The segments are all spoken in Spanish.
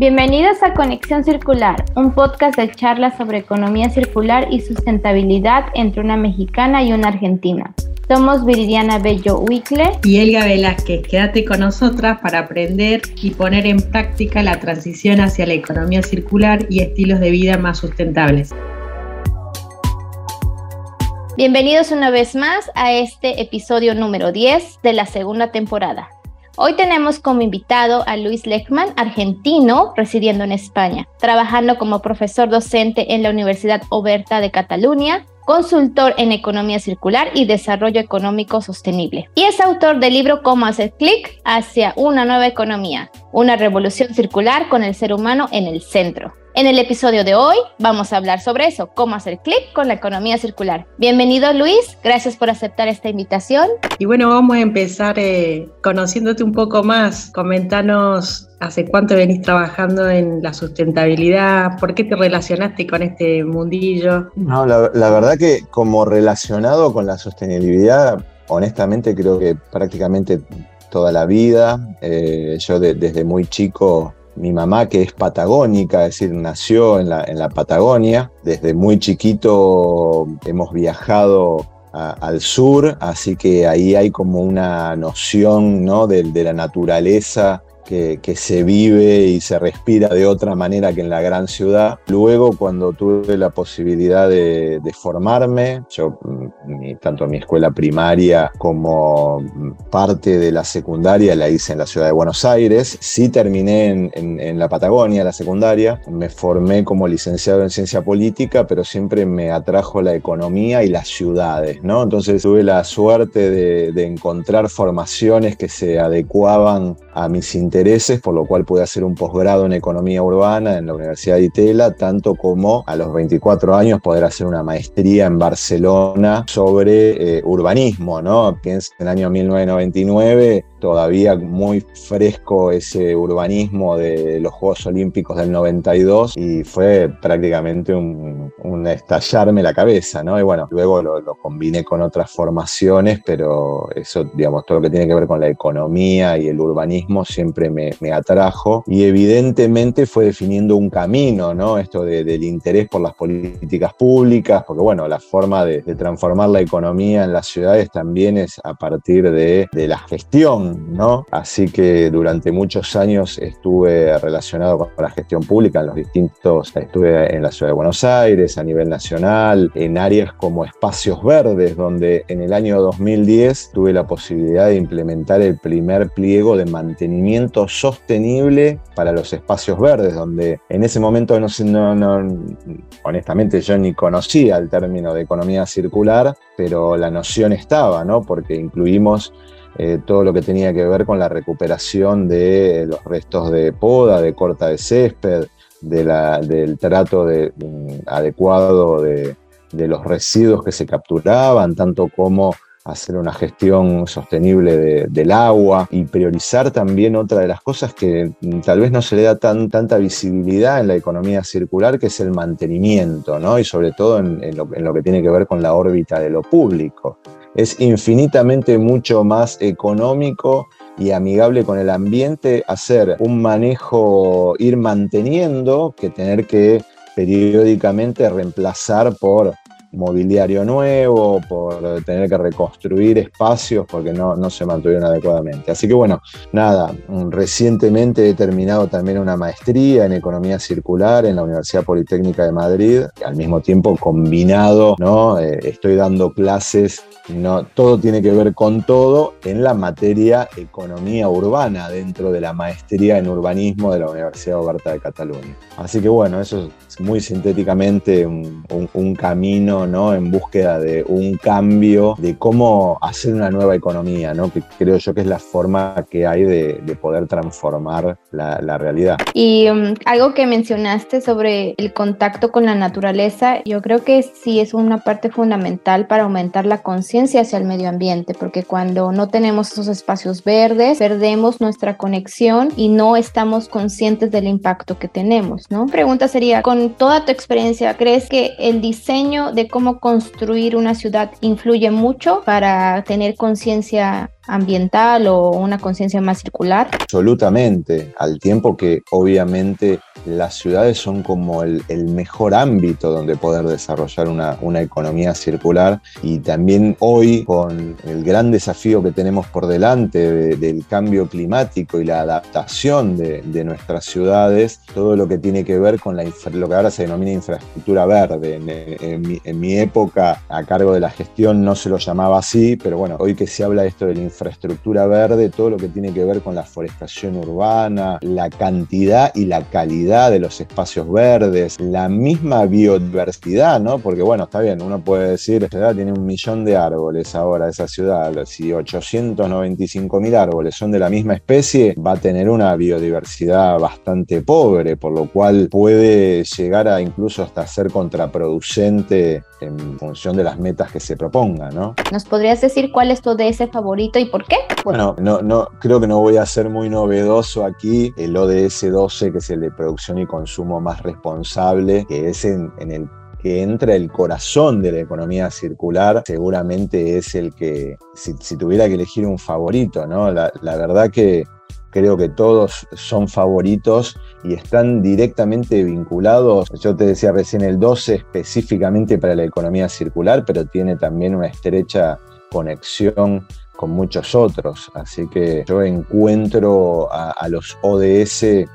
Bienvenidos a Conexión Circular, un podcast de charlas sobre economía circular y sustentabilidad entre una mexicana y una argentina. Somos Viridiana Bello Wickle y Elga Velázquez. Quédate con nosotras para aprender y poner en práctica la transición hacia la economía circular y estilos de vida más sustentables. Bienvenidos una vez más a este episodio número 10 de la segunda temporada. Hoy tenemos como invitado a Luis Lechman, argentino, residiendo en España, trabajando como profesor docente en la Universidad Oberta de Cataluña consultor en economía circular y desarrollo económico sostenible. Y es autor del libro Cómo hacer clic hacia una nueva economía, una revolución circular con el ser humano en el centro. En el episodio de hoy vamos a hablar sobre eso, cómo hacer clic con la economía circular. Bienvenido Luis, gracias por aceptar esta invitación. Y bueno, vamos a empezar eh, conociéndote un poco más. Comentanos hace cuánto venís trabajando en la sustentabilidad, por qué te relacionaste con este mundillo. No, la, verdad que como relacionado con la sostenibilidad, honestamente creo que prácticamente toda la vida, eh, yo desde muy chico mi mamá, que es patagónica, es decir, nació en la, en la Patagonia. Desde muy chiquito hemos viajado al sur, así que ahí hay como una noción ¿no? de, de la naturaleza que, se vive y se respira de otra manera que en la gran ciudad. Luego, cuando tuve la posibilidad de, formarme, yo mm, tanto mi escuela primaria como parte de la secundaria la hice en la ciudad de Buenos Aires. Sí terminé en, la Patagonia, la secundaria. Me formé como licenciado en ciencia política, pero siempre me atrajo la economía y las ciudades, ¿no? Entonces tuve la suerte de, de encontrar formaciones que se adecuaban a mis intereses por lo cual pude hacer un posgrado en economía urbana en la Universidad de Itela, tanto como a los 24 años poder hacer una maestría en Barcelona sobre eh, urbanismo, ¿no? Piensa en el año 1999 todavía muy fresco ese urbanismo de los Juegos Olímpicos del 92 y fue prácticamente un, estallarme la cabeza, ¿no? Y bueno, luego lo, combiné con otras formaciones, pero eso, digamos, todo lo que tiene que ver con la economía y el urbanismo siempre me, atrajo y evidentemente fue definiendo un camino, ¿no? Esto del interés por las políticas públicas, porque bueno, la forma de, transformar la economía en las ciudades también es a partir de la gestión ¿no? Así que durante muchos años estuve relacionado con la gestión pública en los distintos, estuve en la ciudad de Buenos Aires, a nivel nacional, en áreas como espacios verdes, donde en el año 2010 tuve la posibilidad de implementar el primer pliego de mantenimiento sostenible para los espacios verdes, donde en ese momento honestamente yo ni conocía el término de economía circular, pero la noción estaba, ¿no? Porque incluimos eh, todo lo que tenía que ver con la recuperación de los restos de poda, de corta de césped, del trato mm, adecuado de, los residuos que se capturaban, tanto como hacer una gestión sostenible del agua y priorizar también otra de las cosas que mm, tal vez no se le da tanta visibilidad en la economía circular, que es el mantenimiento, ¿no? y sobre todo en lo que tiene que ver con la órbita de lo público es infinitamente mucho más económico y amigable con el ambiente hacer un manejo, ir manteniendo, que tener que periódicamente reemplazar por mobiliario nuevo, por tener que reconstruir espacios porque no, no se mantuvieron adecuadamente. Así que bueno, nada, recientemente he terminado también una maestría en economía circular en la Universidad Politécnica de Madrid, al mismo tiempo combinado, ¿no? Eh, estoy dando clases no, todo tiene que ver con todo en la materia economía urbana dentro de la maestría en urbanismo de la Universidad Oberta de Cataluña. Así que bueno, eso es muy sintéticamente un, camino ¿no? en búsqueda de un cambio de cómo hacer una nueva economía, ¿no? que creo yo que es la forma que hay de, poder transformar la, realidad. Y um, algo que mencionaste sobre el contacto con la naturaleza, yo creo que sí es una parte fundamental para aumentar la conciencia hacia el medio ambiente, porque cuando no tenemos esos espacios verdes, perdemos nuestra conexión y no estamos conscientes del impacto que tenemos, ¿no? Pregunta sería, con toda tu experiencia, ¿crees que el diseño de cómo construir una ciudad influye mucho para tener conciencia ambiental o una conciencia más circular? Absolutamente, al tiempo que obviamente las ciudades son como el, mejor ámbito donde poder desarrollar una, economía circular y también hoy con el gran desafío que tenemos por delante del cambio climático y la adaptación de, nuestras ciudades, todo lo que tiene que ver con la, lo que ahora se denomina infraestructura verde. En, mi, en, mi, época a cargo de la gestión no se lo llamaba así, pero bueno, hoy que se habla de esto de la infraestructura verde, todo lo que tiene que ver con la forestación urbana, la cantidad y la calidad de los espacios verdes, la misma biodiversidad, ¿no? Porque bueno, está bien, uno puede decir, la ciudad tiene un millón de árboles ahora, esa ciudad, si 895 mil árboles son de la misma especie, va a tener una biodiversidad bastante pobre, por lo cual puede llegar a incluso hasta ser contraproducente en función de las metas que se propongan, ¿no? ¿Nos podrías decir cuál es tu ODS favorito y por qué? Bueno, no, no, creo que no voy a ser muy novedoso aquí. El ODS 12, que es el de producción y consumo más responsable, que es en, el que entra el corazón de la economía circular, seguramente es el que, si, tuviera que elegir un favorito, ¿no? La, la, verdad que creo que todos son favoritos y están directamente vinculados. Yo te decía recién el 12 específicamente para la economía circular, pero tiene también una estrecha conexión con muchos otros. Así que yo encuentro a, los ODS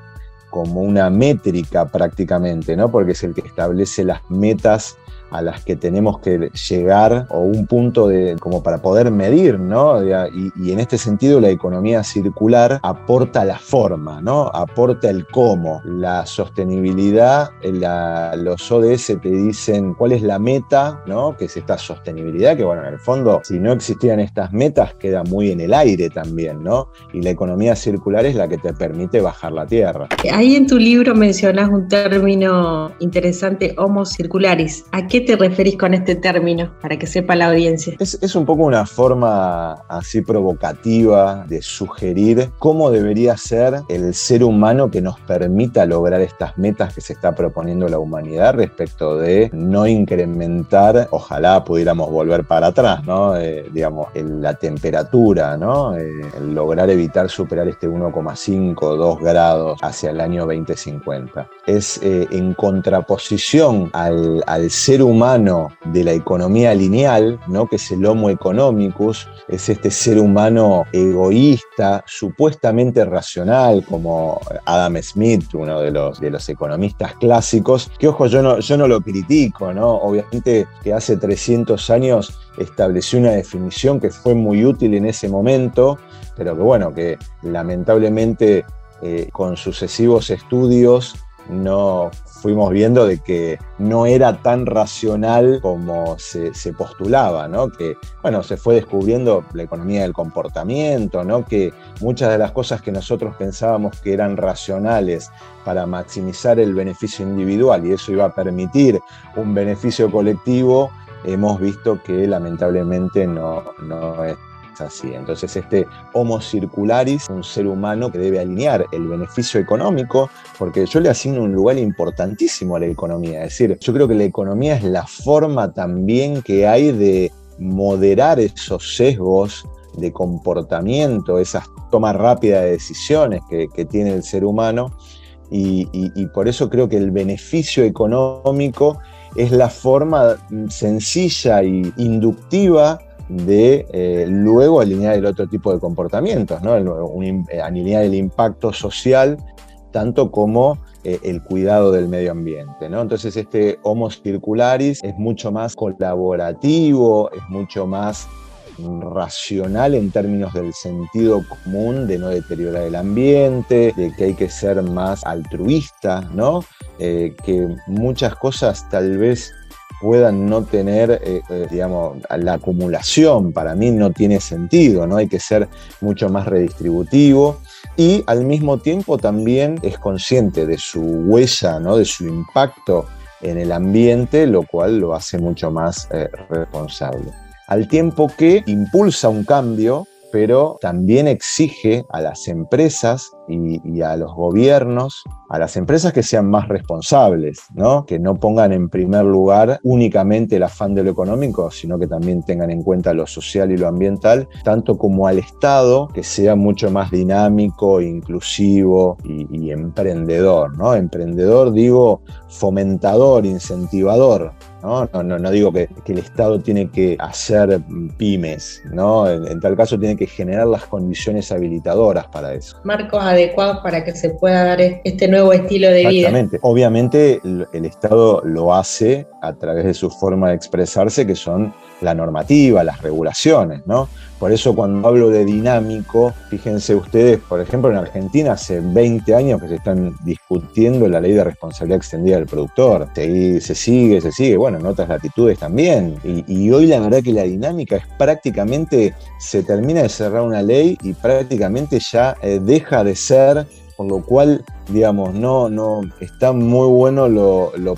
como una métrica prácticamente, ¿no? Porque es el que establece las metas a las que tenemos que llegar o un punto de, como para poder medir, ¿no? Y, en este sentido la economía circular aporta la forma, ¿no? Aporta el cómo. La sostenibilidad, los ODS te dicen cuál es la meta, ¿no? Que es esta sostenibilidad, que bueno, en el fondo, si no existían estas metas, queda muy en el aire también, ¿no? Y la economía circular es la que te permite bajar la tierra. Ahí en tu libro mencionas un término interesante, homo circularis. ¿A qué te referís con este término para que sepa la audiencia? Es, un poco una forma así provocativa de sugerir cómo debería ser el ser humano que nos permita lograr estas metas que se está proponiendo la humanidad respecto de no incrementar, ojalá pudiéramos volver para atrás, ¿no? Eh, digamos, la temperatura, ¿no? Eh, lograr evitar superar este 1,5, 2 grados hacia el año 2050. Es eh, en contraposición al, al ser humano humano de la economía lineal, ¿no? que es el Homo economicus, es este ser humano egoísta, supuestamente racional, como Adam Smith, uno de los, economistas clásicos, que ojo, yo no, yo no lo critico, ¿no? obviamente que hace 300 años estableció una definición que fue muy útil en ese momento, pero que bueno, que lamentablemente eh, con sucesivos estudios no fuimos viendo de que no era tan racional como se, postulaba, ¿no? Que, bueno, se fue descubriendo la economía del comportamiento, ¿no? Que muchas de las cosas que nosotros pensábamos que eran racionales para maximizar el beneficio individual y eso iba a permitir un beneficio colectivo, hemos visto que lamentablemente no, no es así. Entonces este Homo circularis, un ser humano que debe alinear el beneficio económico, porque yo le asigno un lugar importantísimo a la economía. Es decir, yo creo que la economía es la forma también que hay de moderar esos sesgos de comportamiento, esas tomas rápidas de decisiones que, tiene el ser humano. y, por eso creo que el beneficio económico es la forma sencilla e inductiva de eh, luego alinear el otro tipo de comportamientos, ¿no? Eh, alinear el impacto social tanto como eh, el cuidado del medio ambiente. ¿no? Entonces este Homo Circularis es mucho más colaborativo, es mucho más racional en términos del sentido común de no deteriorar el ambiente, de que hay que ser más altruista, ¿no? que muchas cosas tal vez puedan no tener, eh, eh, digamos, la acumulación, para mí no tiene sentido, ¿no? Hay que ser mucho más redistributivo y al mismo tiempo también es consciente de su huella, ¿no? De su impacto en el ambiente, lo cual lo hace mucho más eh, responsable. Al tiempo que impulsa un cambio, pero también exige a las empresas y, a los gobiernos, a las empresas que sean más responsables, ¿no? que no pongan en primer lugar únicamente el afán de lo económico, sino que también tengan en cuenta lo social y lo ambiental, tanto como al Estado que sea mucho más dinámico, inclusivo y, emprendedor. ¿no? Emprendedor digo fomentador, incentivador, ¿no? No, digo que, el Estado tiene que hacer pymes, ¿no? En, tal caso tiene que generar las condiciones habilitadoras para eso. Marcos adecuados para que se pueda dar este nuevo estilo de vida. Obviamente el Estado lo hace a través de su forma de expresarse, que son la normativa, las regulaciones, ¿no? Por eso cuando hablo de dinámico, fíjense ustedes, por ejemplo, en Argentina hace 20 años que se están discutiendo la ley de responsabilidad extendida del productor. Se, se sigue, se sigue, bueno, en otras latitudes también. Y, hoy la verdad que la dinámica es prácticamente, se termina de cerrar una ley y prácticamente ya eh, deja de ser por lo cual, digamos, no, no, está muy bueno lo, lo,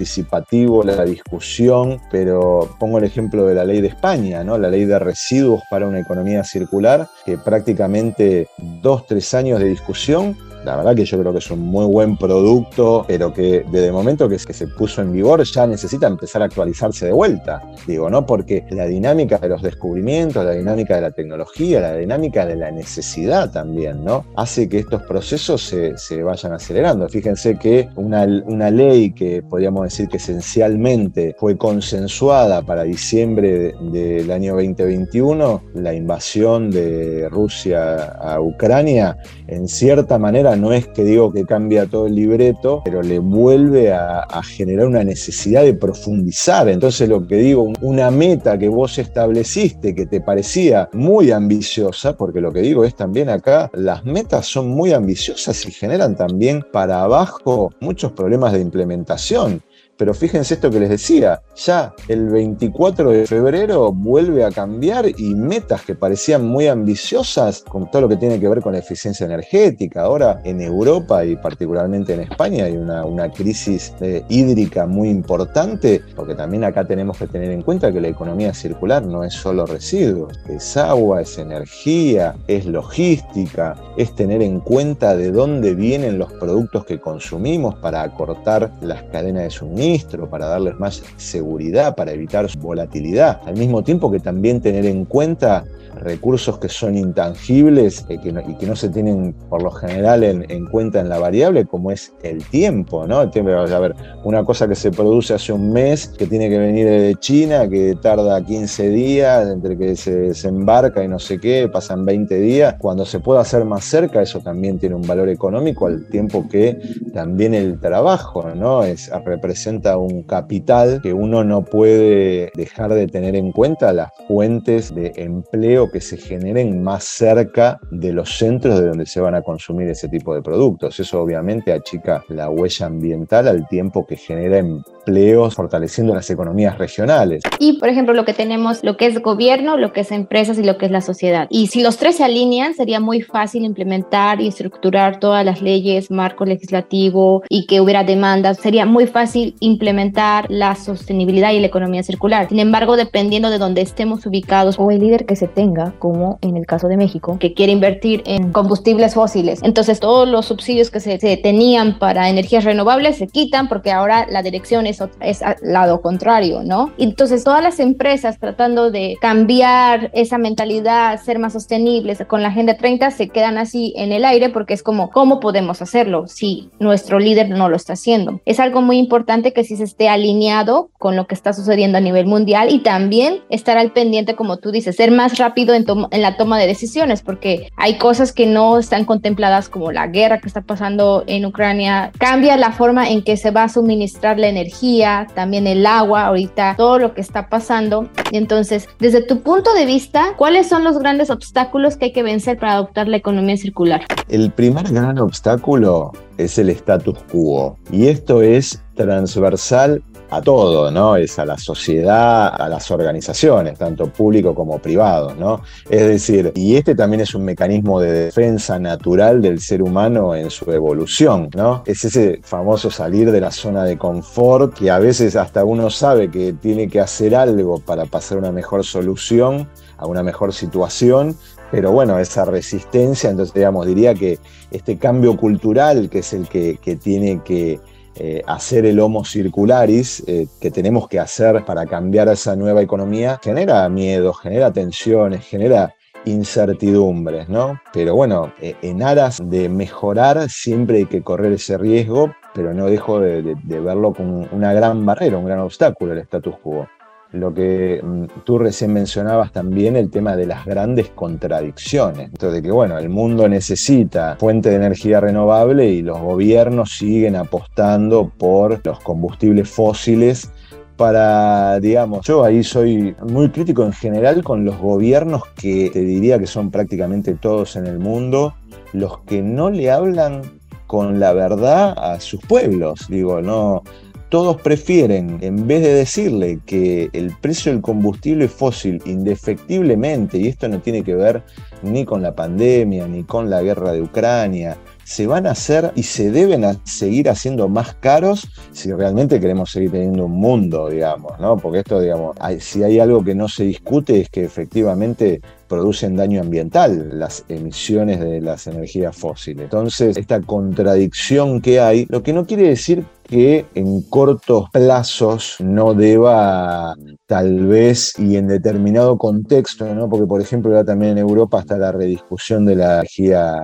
participativo, la discusión, pero pongo el ejemplo de la ley de España, ¿no? la ley de residuos para una economía circular, que prácticamente dos, tres años de discusión la verdad que yo creo que es un muy buen producto, pero que desde el momento que, se puso en vigor ya necesita empezar a actualizarse de vuelta. Digo, ¿no? Porque la dinámica de los descubrimientos, la dinámica de la tecnología, la dinámica de la necesidad también, ¿no? Hace que estos procesos se, vayan acelerando. Fíjense que una, una ley que podríamos decir que esencialmente fue consensuada para diciembre del año 2021, la invasión de Rusia a Ucrania, en cierta manera no es que digo que cambia todo el libreto, pero le vuelve a, generar una necesidad de profundizar. Entonces lo que digo, una meta que vos estableciste que te parecía muy ambiciosa, porque lo que digo es también acá, las metas son muy ambiciosas y generan también para abajo muchos problemas de implementación. Pero fíjense esto que les decía, ya el 24 de febrero vuelve a cambiar y metas que parecían muy ambiciosas con todo lo que tiene que ver con eficiencia energética. Ahora en Europa y particularmente en España hay una, una crisis eh, hídrica muy importante, porque también acá tenemos que tener en cuenta que la economía circular no es solo residuos, es agua, es energía, es logística, es tener en cuenta de dónde vienen los productos que consumimos para acortar las cadenas de suministro para darles más seguridad, para evitar su volatilidad. Al mismo tiempo que también tener en cuenta recursos que son intangibles y que no se tienen por lo general en, cuenta en la variable, como es el tiempo, ¿no? El tiempo, a ver, una cosa que se produce hace un mes, que tiene que venir de China, que tarda 15 días, entre que se, se embarca y no sé qué, pasan 20 días, cuando se puede hacer más cerca, eso también tiene un valor económico, al tiempo que también el trabajo, ¿no? Es, representa un capital que uno no puede dejar de tener en cuenta las fuentes de empleo que se generen más cerca de los centros de donde se van a consumir ese tipo de productos. Eso obviamente achica la huella ambiental al tiempo que genera empleos fortaleciendo las economías regionales. Y por ejemplo lo que tenemos, lo que es gobierno, lo que es empresas y lo que es la sociedad. Y si los tres se alinean, sería muy fácil implementar y estructurar todas las leyes, marco legislativo y que hubiera demandas. Sería muy fácil implementar la sostenibilidad y la economía circular. Sin embargo, dependiendo de donde estemos ubicados o el líder que se tenga, como en el caso de México, que quiere invertir en combustibles fósiles. Entonces todos los subsidios que se, tenían para energías renovables se quitan porque ahora la dirección es, es al lado contrario, ¿no? Entonces todas las empresas tratando de cambiar esa mentalidad, ser más sostenibles con la Agenda 30 se quedan así en el aire porque es como, ¿cómo podemos hacerlo si nuestro líder no lo está haciendo? Es algo muy importante que sí se esté alineado con lo que está sucediendo a nivel mundial y también estar al pendiente, como tú dices, ser más rápido en, la toma de decisiones, porque hay cosas que no están contempladas como la guerra que está pasando en Ucrania, cambia la forma en que se va a suministrar la energía, también el agua, ahorita todo lo que está pasando. Entonces, desde tu punto de vista, ¿cuáles son los grandes obstáculos que hay que vencer para adoptar la economía circular? El primer gran obstáculo es el status quo y esto es transversal a todo, ¿no? Es a la sociedad, a las organizaciones, tanto público como privado, ¿no? Es decir, y este también es un mecanismo de defensa natural del ser humano en su evolución, ¿no? Es ese famoso salir de la zona de confort que a veces hasta uno sabe que tiene que hacer algo para pasar una mejor solución a una mejor situación, pero bueno, esa resistencia, entonces digamos, diría que este cambio cultural, que es el que, tiene que eh, hacer el Homo Circularis, eh, que tenemos que hacer para cambiar esa nueva economía, genera miedo, genera tensiones, genera incertidumbres, ¿no? Pero bueno, eh, en aras de mejorar siempre hay que correr ese riesgo, pero no dejo de verlo como una gran barrera, un gran obstáculo el status quo lo que mm, tú recién mencionabas también, el tema de las grandes contradicciones. Entonces, de que bueno, el mundo necesita fuente de energía renovable y los gobiernos siguen apostando por los combustibles fósiles para, digamos, yo ahí soy muy crítico en general con los gobiernos que te diría que son prácticamente todos en el mundo, los que no le hablan con la verdad a sus pueblos. Digo, no, todos prefieren, en vez de decirle que el precio del combustible fósil indefectiblemente, y esto no tiene que ver ni con la pandemia, ni con la guerra de Ucrania, se van a hacer y se deben seguir haciendo más caros si realmente queremos seguir teniendo un mundo, digamos, ¿no? Porque esto, digamos, si hay algo que no se discute es que efectivamente producen daño ambiental las emisiones de las energías fósiles. Entonces, esta contradicción que hay, lo que no quiere decir que en cortos plazos no deba tal vez y en determinado contexto, ¿no? porque por ejemplo ya también en Europa está la rediscusión de la energía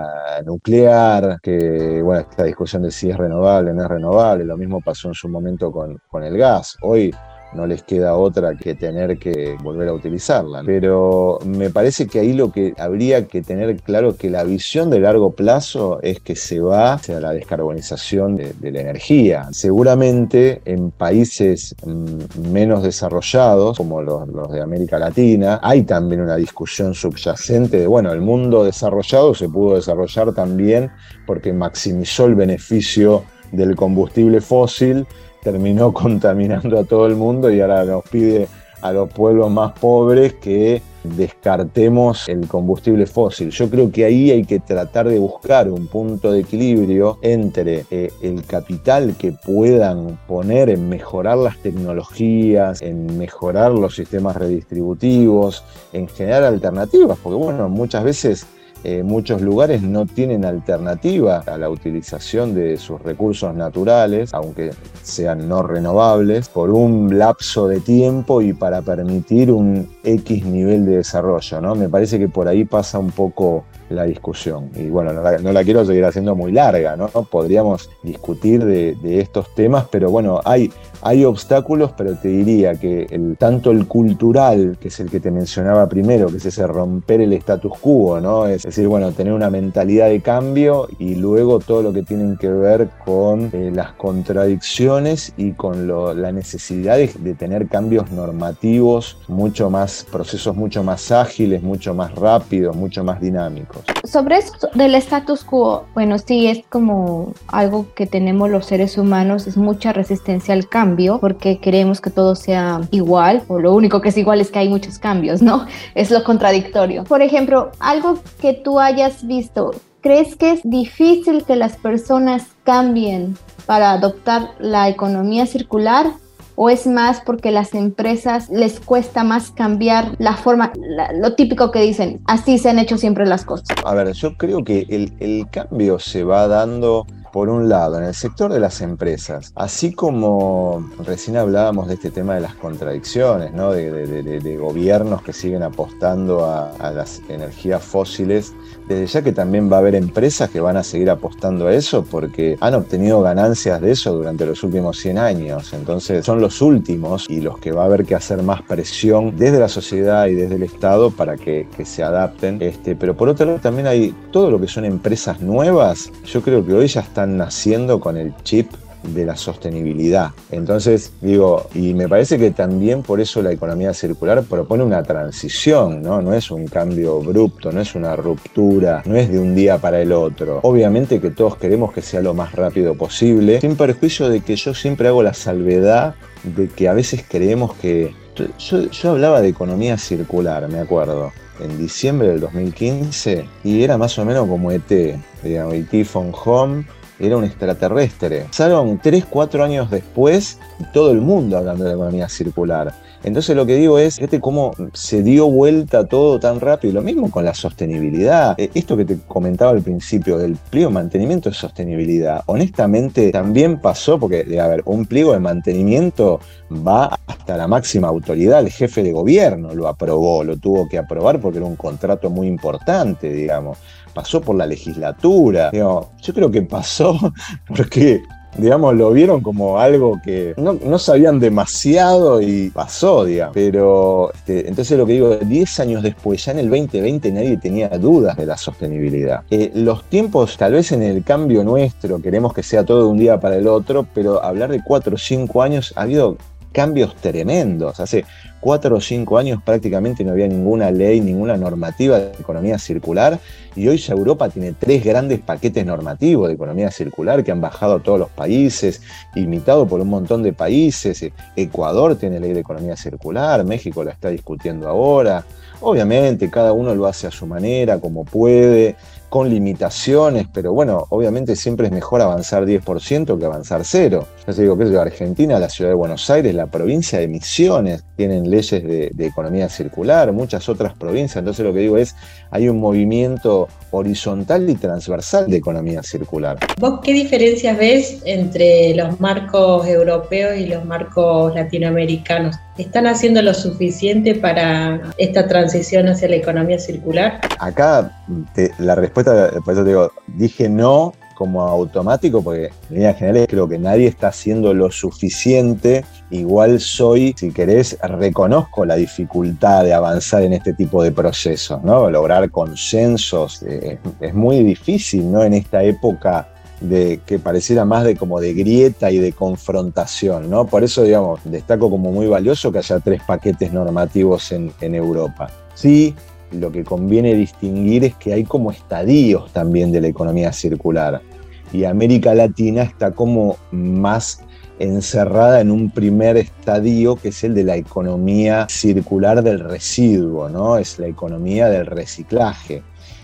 nuclear, que bueno, esta discusión de si es renovable o no es renovable, lo mismo pasó en su momento con, con el gas. Hoy no les queda otra que tener que volver a utilizarla. Pero me parece que ahí lo que habría que tener claro que la visión de largo plazo es que se va hacia la descarbonización de, la energía. Seguramente en países mm, menos desarrollados, como los, los de América Latina, hay también una discusión subyacente de, bueno, el mundo desarrollado se pudo desarrollar también porque maximizó el beneficio del combustible fósil terminó contaminando a todo el mundo y ahora nos pide a los pueblos más pobres que descartemos el combustible fósil. Yo creo que ahí hay que tratar de buscar un punto de equilibrio entre eh, el capital que puedan poner en mejorar las tecnologías, en mejorar los sistemas redistributivos, en generar alternativas, porque bueno, muchas veces eh, muchos lugares no tienen alternativa a la utilización de sus recursos naturales, aunque sean no renovables, por un lapso de tiempo y para permitir un X nivel de desarrollo. ¿no? Me parece que por ahí pasa un poco la discusión. Y bueno, no la, quiero seguir haciendo muy larga, ¿no? Podríamos discutir de, estos temas, pero bueno, hay, hay obstáculos, pero te diría que tanto el cultural, que es el que te mencionaba primero, que es ese romper el status quo, ¿no? Es decir, bueno, tener una mentalidad de cambio y luego todo lo que tienen que ver con eh, las contradicciones y con la necesidad de, de tener cambios normativos mucho más, procesos mucho más ágiles, mucho más rápidos, mucho más dinámicos. Sobre esto del status quo, bueno, sí, es como algo que tenemos los seres humanos, es mucha resistencia al cambio porque queremos que todo sea igual, o lo único que es igual es que hay muchos cambios, ¿no? Es lo contradictorio. Por ejemplo, algo que tú hayas visto, ¿crees que es difícil que las personas cambien para adoptar la economía circular o es más porque las empresas les cuesta más cambiar la forma, lo típico que dicen, así se han hecho siempre las cosas? A ver, yo creo que el, el cambio se va dando por un lado, en el sector de las empresas, así como recién hablábamos de este tema de las contradicciones, ¿no? de, gobiernos que siguen apostando a, las energías fósiles, desde ya que también va a haber empresas que van a seguir apostando a eso porque han obtenido ganancias de eso durante los últimos 100 años. Entonces son los últimos y los que va a haber que hacer más presión desde la sociedad y desde el Estado para que, se adapten. Este, pero por otro lado también hay todo lo que son empresas nuevas. Yo creo que hoy ya están naciendo con el chip de la sostenibilidad. Entonces, digo, y me parece que también por eso la economía circular propone una transición, ¿no? No es un cambio abrupto, no es una ruptura, no es de un día para el otro. Obviamente que todos queremos que sea lo más rápido posible, sin perjuicio de que yo siempre hago la salvedad de que a veces creemos que... Yo, yo hablaba de economía circular, me acuerdo en diciembre del 2015 y era más o menos como ET, digamos, ET from Home era un extraterrestre. Pasaron 3, 4 años después y todo el mundo hablando de la economía circular. Entonces lo que digo es, fíjate cómo se dio vuelta todo tan rápido. Lo mismo con la sostenibilidad. Eh, esto que te comentaba al principio del pliego de mantenimiento de sostenibilidad, honestamente también pasó porque, a ver, un pliego de mantenimiento va hasta la máxima autoridad, el jefe de gobierno lo aprobó, lo tuvo que aprobar porque era un contrato muy importante, digamos pasó por la legislatura. yo creo que pasó porque digamos, lo vieron como algo que no, sabían demasiado y pasó, digamos. Pero este, entonces lo que digo, 10 años después, ya en el 2020 nadie tenía dudas de la sostenibilidad. Eh, los tiempos, tal vez en el cambio nuestro, queremos que sea todo de un día para el otro, pero hablar de 4 o 5 años ha habido cambios tremendos. Hace cuatro o cinco años prácticamente no había ninguna ley, ninguna normativa de economía circular y hoy ya Europa tiene tres grandes paquetes normativos de economía circular que han bajado a todos los países, imitado por un montón de países. Ecuador tiene ley de economía circular, México la está discutiendo ahora. Obviamente cada uno lo hace a su manera, como puede con limitaciones, pero bueno, obviamente siempre es mejor avanzar 10% que avanzar cero. Te digo que es de Argentina, la ciudad de Buenos Aires, la provincia de Misiones, tienen leyes de, de, economía circular, muchas otras provincias. Entonces lo que digo es, hay un movimiento horizontal y transversal de economía circular. ¿Vos qué diferencias ves entre los marcos europeos y los marcos latinoamericanos? ¿Están haciendo lo suficiente para esta transición hacia la economía circular? Acá la respuesta, por eso te digo, dije no como automático, porque en líneas generales creo que nadie está haciendo lo suficiente. Igual soy, si querés, reconozco la dificultad de avanzar en este tipo de procesos, ¿no? Lograr consensos eh, es muy difícil, ¿no? En esta época de que pareciera más de como de grieta y de confrontación, ¿no? Por eso, digamos, destaco como muy valioso que haya tres paquetes normativos en, en Europa. Sí, lo que conviene distinguir es que hay como estadios también de la economía circular. Y América Latina está como más encerrada en un primer estadio que es el de la economía circular del residuo, ¿no? Es la economía del reciclaje.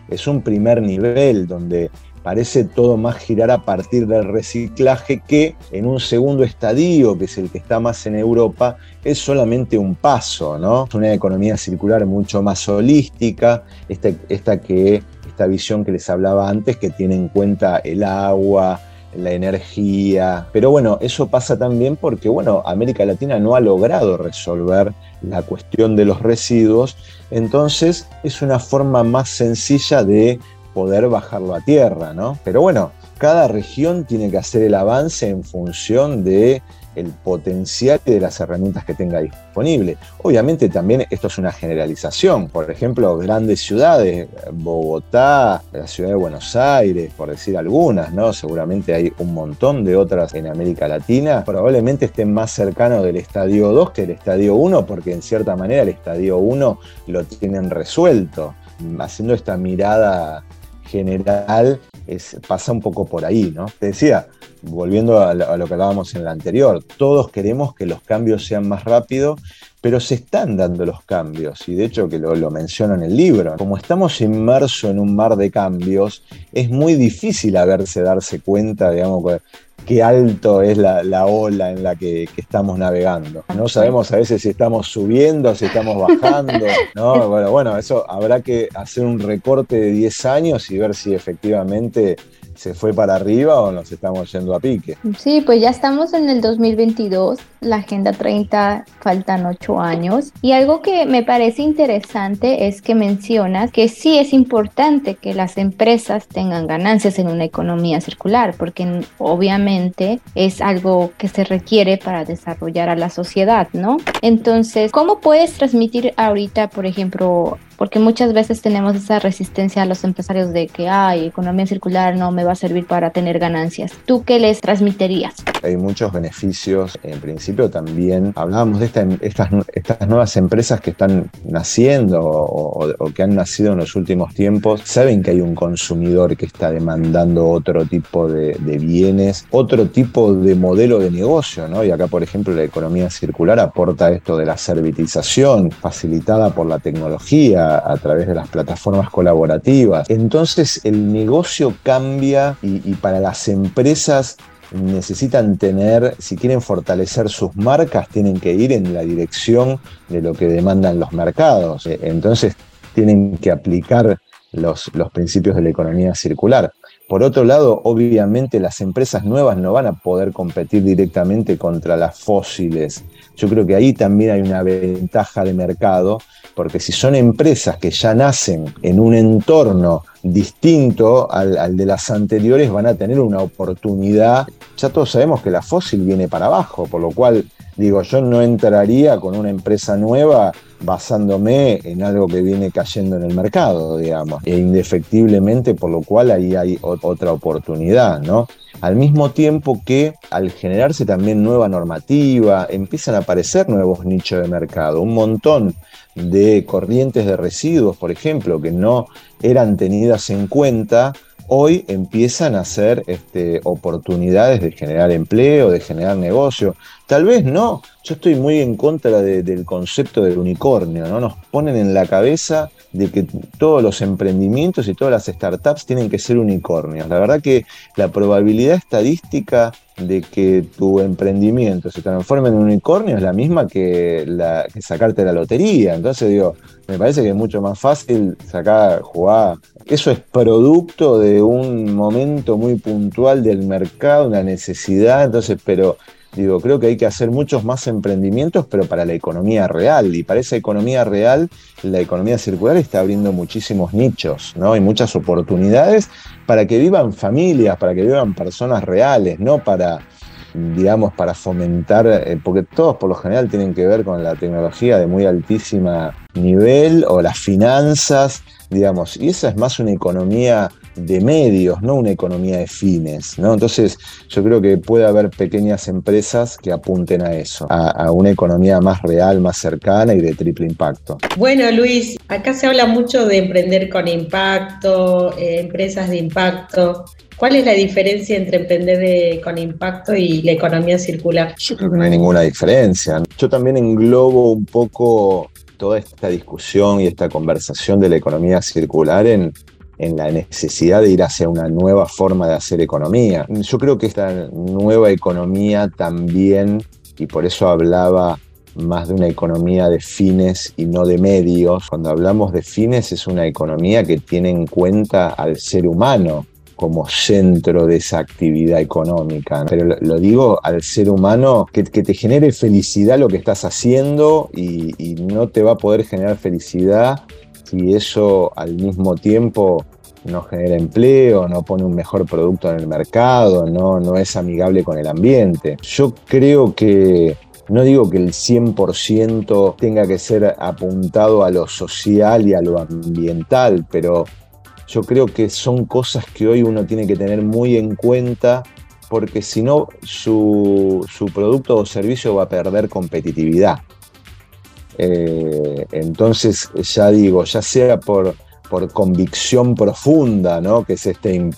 Es un primer nivel donde parece todo más girar a partir del reciclaje que en un segundo estadio, que es el que está más en Europa, es solamente un paso, ¿no? Es una economía circular mucho más holística, esta, esta, que, esta visión que les hablaba antes, que tiene en cuenta el agua, la energía. Pero bueno, eso pasa también porque, bueno, América Latina no ha logrado resolver la cuestión de los residuos, entonces es una forma más sencilla de poder bajarlo a tierra, ¿no? Pero bueno, cada región tiene que hacer el avance en función de el potencial de las herramientas que tenga disponible. Obviamente también esto es una generalización. Por ejemplo, grandes ciudades, Bogotá, la ciudad de Buenos Aires, por decir algunas, ¿no? Seguramente hay un montón de otras en América Latina. Probablemente estén más cercanos del estadio 2 que el estadio 1, porque en cierta manera el estadio 1 lo tienen resuelto. Haciendo esta mirada general es, pasa un poco por ahí, ¿no? Te decía, volviendo a lo, que hablábamos en la anterior, todos queremos que los cambios sean más rápidos, pero se están dando los cambios, y de hecho que lo, lo menciono en el libro. Como estamos inmersos en un mar de cambios, es muy difícil a verse, darse cuenta, digamos, qué alto es la, ola en la que, estamos navegando. No sabemos a veces si estamos subiendo, si estamos bajando, ¿no? Bueno, bueno, eso habrá que hacer un recorte de 10 años y ver si efectivamente se fue para arriba o nos estamos yendo a pique. Sí, pues ya estamos en el 2022, la Agenda 30 faltan ocho años y algo que me parece interesante es que mencionas que sí es importante que las empresas tengan ganancias en una economía circular, porque obviamente es algo que se requiere para desarrollar a la sociedad, ¿no? Entonces, ¿cómo puedes transmitir ahorita, por ejemplo, porque muchas veces tenemos esa resistencia a los empresarios de que, ay, economía circular no me va a servir para tener ganancias. ¿Tú qué les transmitirías? Hay muchos beneficios. En principio también hablábamos de estas, estas nuevas empresas que están naciendo o, que han nacido en los últimos tiempos. Saben que hay un consumidor que está demandando otro tipo de bienes, otro tipo de modelo de negocio, ¿no? Y acá, por ejemplo, la economía circular aporta esto de la servitización facilitada por la tecnología a, través de las plataformas colaborativas. Entonces el negocio cambia y, y para las empresas necesitan tener, si quieren fortalecer sus marcas, tienen que ir en la dirección de lo que demandan los mercados. Eh, entonces tienen que aplicar los, los principios de la economía circular. Por otro lado, obviamente las empresas nuevas no van a poder competir directamente contra las fósiles. Yo creo que ahí también hay una ventaja de mercado, porque si son empresas que ya nacen en un entorno distinto al, de las anteriores, van a tener una oportunidad. Ya todos sabemos que la fósil viene para abajo, por lo cual digo, yo no entraría con una empresa nueva basándome en algo que viene cayendo en el mercado, digamos, e indefectiblemente, por lo cual ahí hay otra oportunidad, ¿no? Al mismo tiempo que al generarse también nueva normativa, empiezan a aparecer nuevos nichos de mercado, un montón de corrientes de residuos, por ejemplo, que no eran tenidas en cuenta, hoy empiezan a ser este, oportunidades de generar empleo, de generar negocio. Tal vez no, yo estoy muy en contra del concepto del unicornio, ¿no? Nos ponen en la cabeza de que todos los emprendimientos y todas las startups tienen que ser unicornios. La verdad que la probabilidad estadística de que tu emprendimiento se transforme en un unicornio es la misma que, la, que sacarte la lotería. Entonces digo, me parece que es mucho más fácil sacar, jugar. Eso es producto de un momento muy puntual del mercado, una necesidad. Entonces, pero Digo, creo que hay que hacer muchos más emprendimientos, pero para la economía real. Y para esa economía real, la economía circular está abriendo muchísimos nichos, ¿no? Hay muchas oportunidades para que vivan familias, para que vivan personas reales, no para, digamos, para fomentar, eh, porque todos por lo general tienen que ver con la tecnología de muy altísima nivel o las finanzas, digamos, y esa es más una economía de medios, no una economía de fines. ¿no? Entonces, yo creo que puede haber pequeñas empresas que apunten a eso, a, una economía más real, más cercana y de triple impacto. Bueno, Luis, acá se habla mucho de emprender con impacto, eh, empresas de impacto. ¿Cuál es la diferencia entre emprender con impacto y la economía circular? Yo creo que no hay ninguna diferencia. Yo también englobo un poco toda esta discusión y esta conversación de la economía circular en, en la necesidad de ir hacia una nueva forma de hacer economía. Yo creo que esta nueva economía también, y por eso hablaba más de una economía de fines y no de medios, cuando hablamos de fines es una economía que tiene en cuenta al ser humano como centro de esa actividad económica. Pero lo, digo al ser humano que, te genere felicidad lo que estás haciendo y, no te va a poder generar felicidad si eso al mismo tiempo no genera empleo, no pone un mejor producto en el mercado, no, no es amigable con el ambiente. Yo creo que no digo que el 100% tenga que ser apuntado a lo social y a lo ambiental, pero yo creo que son cosas que hoy uno tiene que tener muy en cuenta porque si no su, producto o servicio va a perder competitividad. Eh, entonces, ya digo, ya sea por por convicción profunda, ¿no? Que es este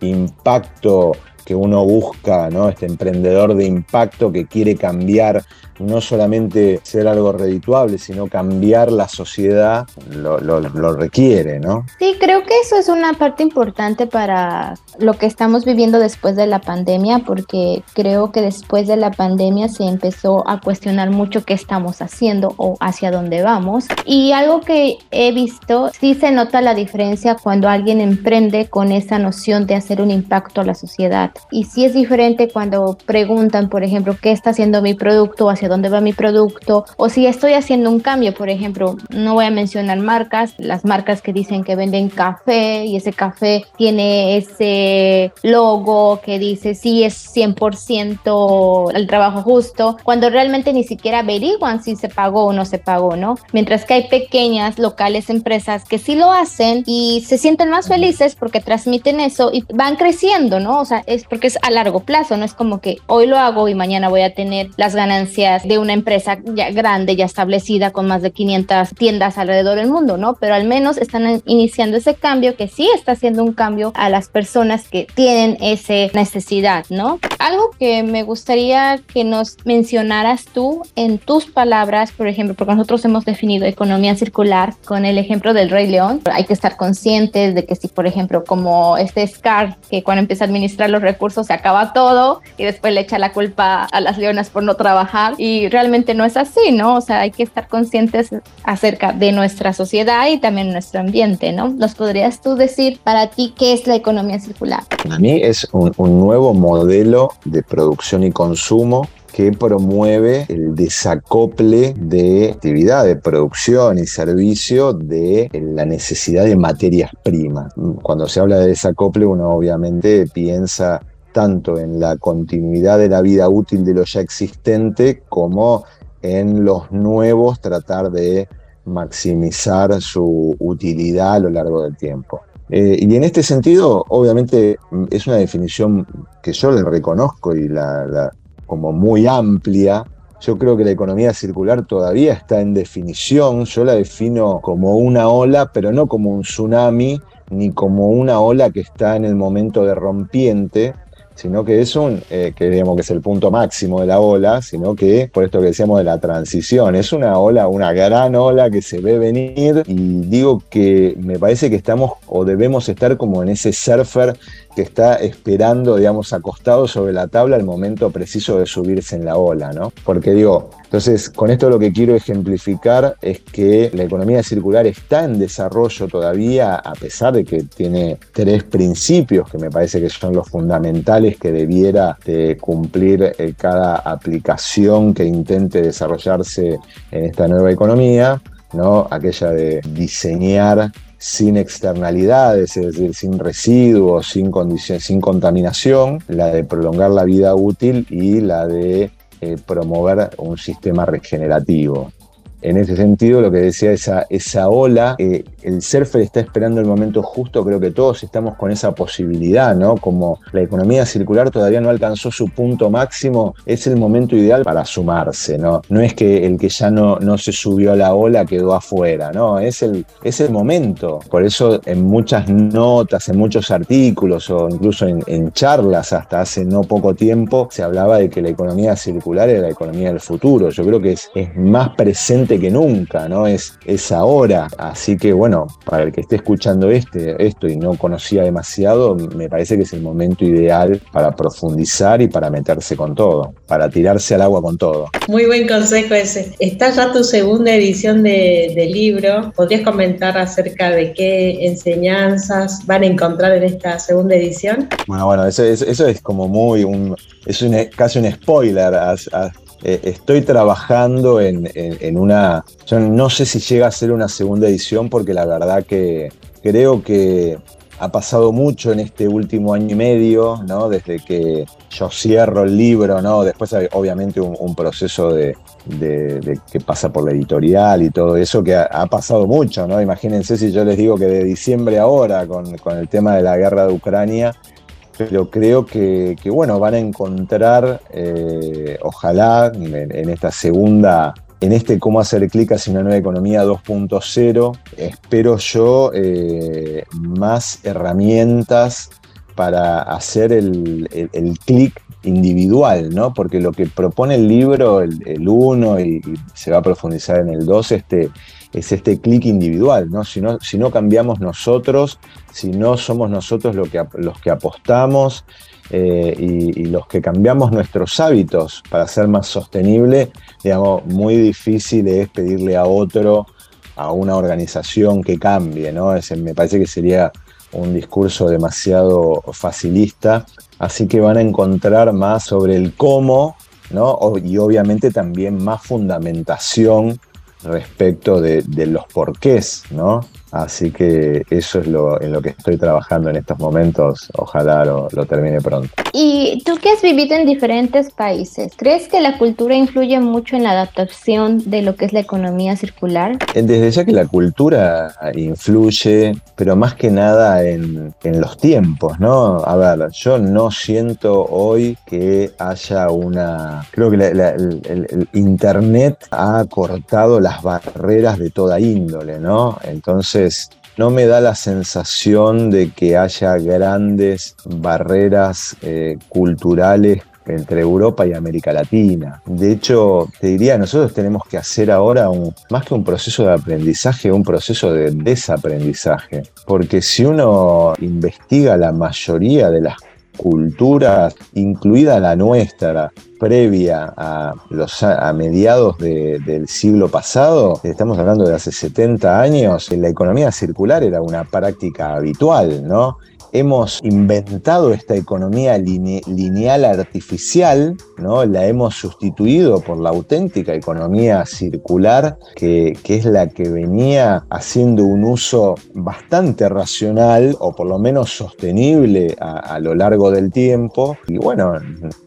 impacto que uno busca, ¿no? Este emprendedor de impacto que quiere cambiar no solamente ser algo redituable, sino cambiar la sociedad lo, requiere, ¿no? Sí, creo que eso es una parte importante para lo que estamos viviendo después de la pandemia, porque creo que después de la pandemia se empezó a cuestionar mucho qué estamos haciendo o hacia dónde vamos. Y algo que he visto, sí se nota la diferencia cuando alguien emprende con esa noción de hacer un impacto a la sociedad. Y sí es diferente cuando preguntan, por ejemplo, qué está haciendo mi producto hacia dónde va mi producto o si estoy haciendo un cambio, por ejemplo, no voy a mencionar marcas, las marcas que dicen que venden café y ese café tiene ese logo que dice sí es 100% el trabajo justo, cuando realmente ni siquiera averiguan si se pagó o no se pagó, ¿no? Mientras que hay pequeñas, locales, empresas que sí lo hacen y se sienten más felices porque transmiten eso y van creciendo, ¿no? O sea, es porque es a largo plazo, no es como que hoy lo hago y mañana voy a tener las ganancias de una empresa ya grande, ya establecida, con más de 500 tiendas alrededor del mundo, ¿no? Pero al menos están iniciando ese cambio que sí está haciendo un cambio a las personas que tienen esa necesidad, ¿no? Algo que me gustaría que nos mencionaras tú en tus palabras, por ejemplo, porque nosotros hemos definido economía circular con el ejemplo del Rey León. Hay que estar conscientes de que si, por ejemplo, como este Scar, que cuando empieza a administrar los recursos se acaba todo y después le echa la culpa a las leonas por no trabajar y realmente no es así, ¿no? O sea, hay que estar conscientes acerca de nuestra sociedad y también nuestro ambiente, ¿no? ¿Nos podrías tú decir para ti qué es la economía circular? Para mí es un, un nuevo modelo de producción y consumo que promueve el desacople de actividad de producción y servicio de la necesidad de materias primas. Cuando se habla de desacople, uno obviamente piensa tanto en la continuidad de la vida útil de lo ya existente como en los nuevos tratar de maximizar su utilidad a lo largo del tiempo. Eh, y en este sentido, obviamente, es una definición que yo le reconozco y la, como muy amplia. Yo creo que la economía circular todavía está en definición. Yo la defino como una ola, pero no como un tsunami, ni como una ola que está en el momento de rompiente, sino que es un, eh, que digamos que es el punto máximo de la ola, sino que, por esto que decíamos de la transición, es una ola, una gran ola que se ve venir y digo que me parece que estamos o debemos estar como en ese surfer que está esperando, digamos, acostado sobre la tabla el momento preciso de subirse en la ola, ¿no? Porque digo, entonces con esto lo que quiero ejemplificar es que la economía circular está en desarrollo todavía, a pesar de que tiene tres principios que me parece que son los fundamentales que debiera de cumplir eh, cada aplicación que intente desarrollarse en esta nueva economía, ¿no? Aquella de diseñar sin externalidades, es decir, sin residuos, sin, sin contaminación, la de prolongar la vida útil y la de eh, promover un sistema regenerativo. En ese sentido, lo que decía esa, esa ola, eh, el surfer está esperando el momento justo, creo que todos estamos con esa posibilidad, ¿no? Como la economía circular todavía no alcanzó su punto máximo, es el momento ideal para sumarse, ¿no? No es que el que ya no, no se subió a la ola quedó afuera, ¿no? Es el, es el momento. Por eso en muchas notas, en muchos artículos o incluso en, charlas hasta hace no poco tiempo, se hablaba de que la economía circular era la economía del futuro. Yo creo que es, es más presente que nunca, ¿no? Es, es ahora. Así que bueno, para el que esté escuchando este, esto y no conocía demasiado, me parece que es el momento ideal para profundizar y para meterse con todo, para tirarse al agua con todo. Muy buen consejo ese. Está ya tu segunda edición de, libro. ¿Podrías comentar acerca de qué enseñanzas van a encontrar en esta segunda edición? Bueno, bueno, eso, es como muy un, es casi un spoiler eh, estoy trabajando en, una, yo no sé si llega a ser una segunda edición porque la verdad que creo que ha pasado mucho en este último año y medio, ¿no? Desde que yo cierro el libro, ¿no? Después hay obviamente un, proceso de, que pasa por la editorial y todo eso que ha, pasado mucho, ¿no? Imagínense si yo les digo que de diciembre ahora, con, con el tema de la guerra de Ucrania, pero creo que, bueno, van a encontrar, eh, ojalá, en, esta segunda, en este cómo hacer clic hacia una nueva economía 2.0, espero yo eh, más herramientas para hacer el, clic individual, ¿no? Porque lo que propone el libro, el 1 y, se va a profundizar en el 2, este, es este clic individual, ¿no? Si, ¿no? si no cambiamos nosotros, si no somos nosotros lo que, los que apostamos eh, y, los que cambiamos nuestros hábitos para ser más sostenible, digamos, muy difícil es pedirle a otro, a una organización que cambie, ¿no? me parece que sería un discurso demasiado facilista, así que van a encontrar más sobre el cómo, ¿no? Y obviamente también más fundamentación respecto de, de los porqués, ¿no? Así que eso es lo en lo que estoy trabajando en estos momentos. Ojalá lo, termine pronto. Y tú que has vivido en diferentes países, ¿crees que la cultura influye mucho en la adaptación de lo que es la economía circular? Eh, desde ya que la cultura influye, pero más que nada en, los tiempos, ¿no? A ver, yo no siento hoy que haya una... Creo que el Internet ha cortado las barreras de toda índole, ¿no? Entonces, no me da la sensación de que haya grandes barreras eh, culturales entre Europa y América Latina. De hecho, te diría, nosotros tenemos que hacer ahora un, más que un proceso de aprendizaje, un proceso de desaprendizaje. Porque si uno investiga la mayoría de las culturas, incluida la nuestra, previa a, los, a mediados del siglo pasado, estamos hablando de hace 70 años, la economía circular era una práctica habitual, ¿no? Hemos inventado esta economía lineal artificial, ¿no? la hemos sustituido por la auténtica economía circular, que, es la que venía haciendo un uso bastante racional o por lo menos sostenible a, lo largo del tiempo. Y bueno,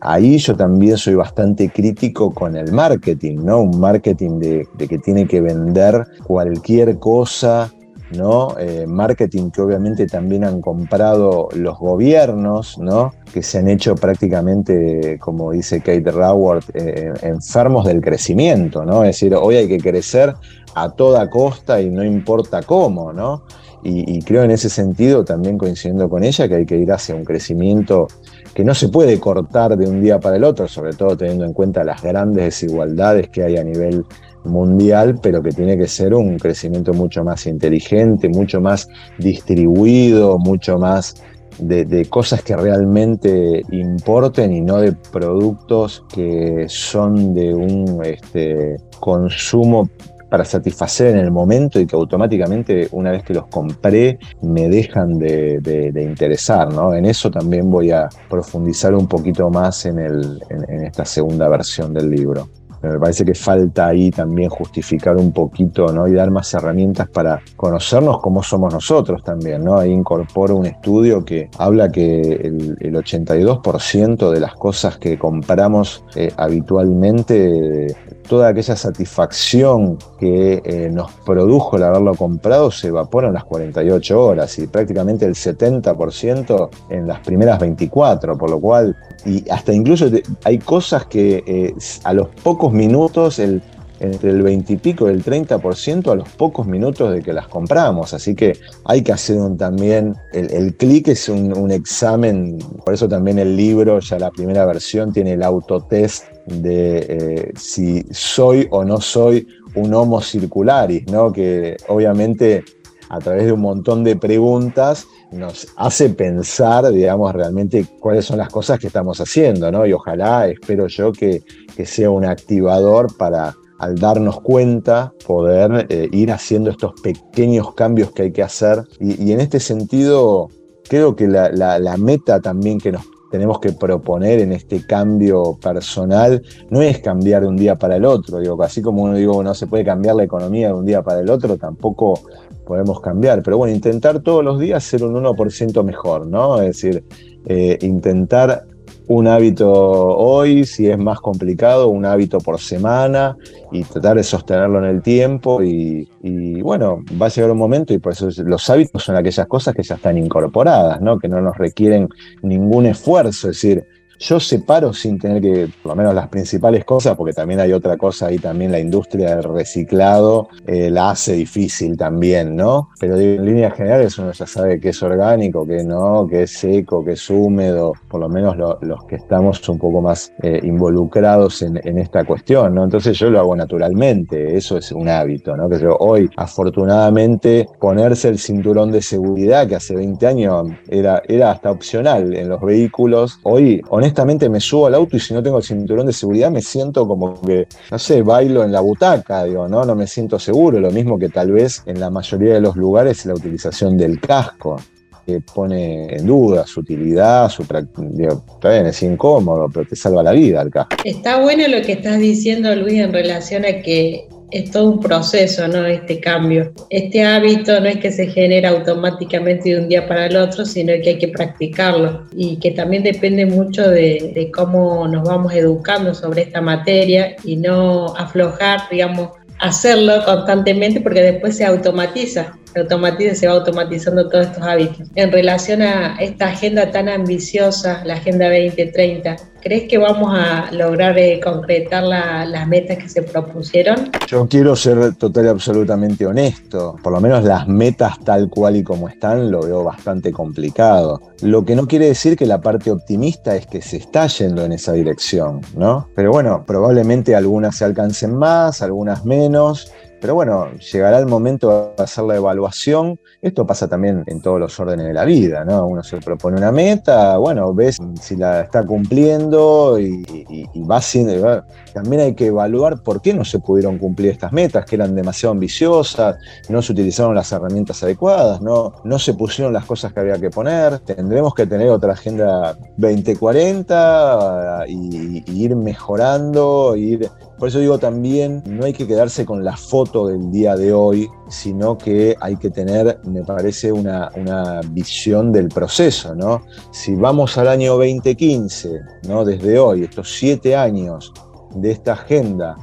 ahí yo también soy bastante crítico con el marketing, ¿no? un marketing de, de que tiene que vender cualquier cosa ¿no? Eh, marketing que obviamente también han comprado los gobiernos, ¿no? que se han hecho prácticamente, como dice Kate Raworth, eh, enfermos del crecimiento, ¿no? Es decir, hoy hay que crecer a toda costa y no importa cómo, ¿no? Y, y, creo en ese sentido, también coincidiendo con ella, que hay que ir hacia un crecimiento que no se puede cortar de un día para el otro, sobre todo teniendo en cuenta las grandes desigualdades que hay a nivel mundial, pero que tiene que ser un crecimiento mucho más inteligente, mucho más distribuido, mucho más de, cosas que realmente importen y no de productos que son de un este, consumo para satisfacer en el momento y que automáticamente una vez que los compré me dejan de, interesar. ¿no? En eso también voy a profundizar un poquito más en, en esta segunda versión del libro me parece que falta ahí también justificar un poquito ¿no? y dar más herramientas para conocernos cómo somos nosotros también. ¿no? Ahí incorporo un estudio que habla que el, 82% de las cosas que compramos eh, habitualmente, toda aquella satisfacción que eh, nos produjo el haberlo comprado se evapora en las 48 horas y prácticamente el 70% en las primeras 24, por lo cual, y hasta incluso hay cosas que eh, a los pocos minutos, el, entre el 20 y pico y el 30% a los pocos minutos de que las compramos. Así que hay que hacer un, también, el, el clic es un, examen, por eso también el libro, ya la primera versión, tiene el autotest de eh, si soy o no soy un homo circularis, ¿no? que obviamente a través de un montón de preguntas nos hace pensar, digamos, realmente cuáles son las cosas que estamos haciendo, ¿no? Y ojalá, espero yo, que, sea un activador para, al darnos cuenta, poder eh, ir haciendo estos pequeños cambios que hay que hacer. Y, en este sentido, creo que la, meta también que nos tenemos que proponer en este cambio personal no es cambiar de un día para el otro. Digo, así como uno digo, no se puede cambiar la economía de un día para el otro, tampoco podemos cambiar. Pero bueno, intentar todos los días ser un 1% mejor, ¿no? Es decir, eh, intentar un hábito hoy, si es más complicado, un hábito por semana y tratar de sostenerlo en el tiempo y, bueno, va a llegar un momento y por eso los hábitos son aquellas cosas que ya están incorporadas, ¿no? que no nos requieren ningún esfuerzo, es decir, yo separo sin tener que, por lo menos las principales cosas, porque también hay otra cosa ahí, también la industria del reciclado eh, la hace difícil también, ¿no? Pero en líneas generales uno ya sabe que es orgánico, que no, que es seco, que es húmedo, por lo menos los que estamos un poco más eh, involucrados en, esta cuestión, ¿no? Entonces yo lo hago naturalmente, eso es un hábito, ¿no? Que yo hoy, afortunadamente, ponerse el cinturón de seguridad, que hace 20 años era, era hasta opcional en los vehículos, hoy, honestamente, honestamente me subo al auto y si no tengo el cinturón de seguridad me siento como que, no sé, bailo en la butaca, digo, ¿no? No me siento seguro. Lo mismo que tal vez en la mayoría de los lugares la utilización del casco que pone en duda su utilidad, su digo, está bien, es incómodo, pero te salva la vida el casco. Está bueno lo que estás diciendo, Luis, en relación a que es todo un proceso, ¿no? Este cambio. Este hábito no es que se genera automáticamente de un día para el otro, sino que hay que practicarlo y que también depende mucho de, cómo nos vamos educando sobre esta materia y no aflojar, digamos, hacerlo constantemente porque después se automatiza. Se automatiza, se va automatizando todos estos hábitos. En relación a esta agenda tan ambiciosa, la Agenda 2030, ¿crees que vamos a lograr eh, concretar las metas que se propusieron? Yo quiero ser total y absolutamente honesto. Por lo menos las metas tal cual y como están lo veo bastante complicado. Lo que no quiere decir que la parte optimista es que se está yendo en esa dirección, ¿no? Pero bueno, probablemente algunas se alcancen más, algunas menos. Pero bueno, llegará el momento de hacer la evaluación. Esto pasa también en todos los órdenes de la vida, ¿no? Uno se propone una meta, bueno, ves si la está cumpliendo y, va haciendo. También hay que evaluar por qué no se pudieron cumplir estas metas, que eran demasiado ambiciosas, no se utilizaron las herramientas adecuadas, no, no se pusieron las cosas que había que poner. Tendremos que tener otra agenda 2040 y, y ir mejorando, ir por eso digo también, no hay que quedarse con la foto del día de hoy, sino que hay que tener, me parece, una, visión del proceso, ¿no? Si vamos al año 2015, ¿no? Desde hoy, estos siete años de esta agenda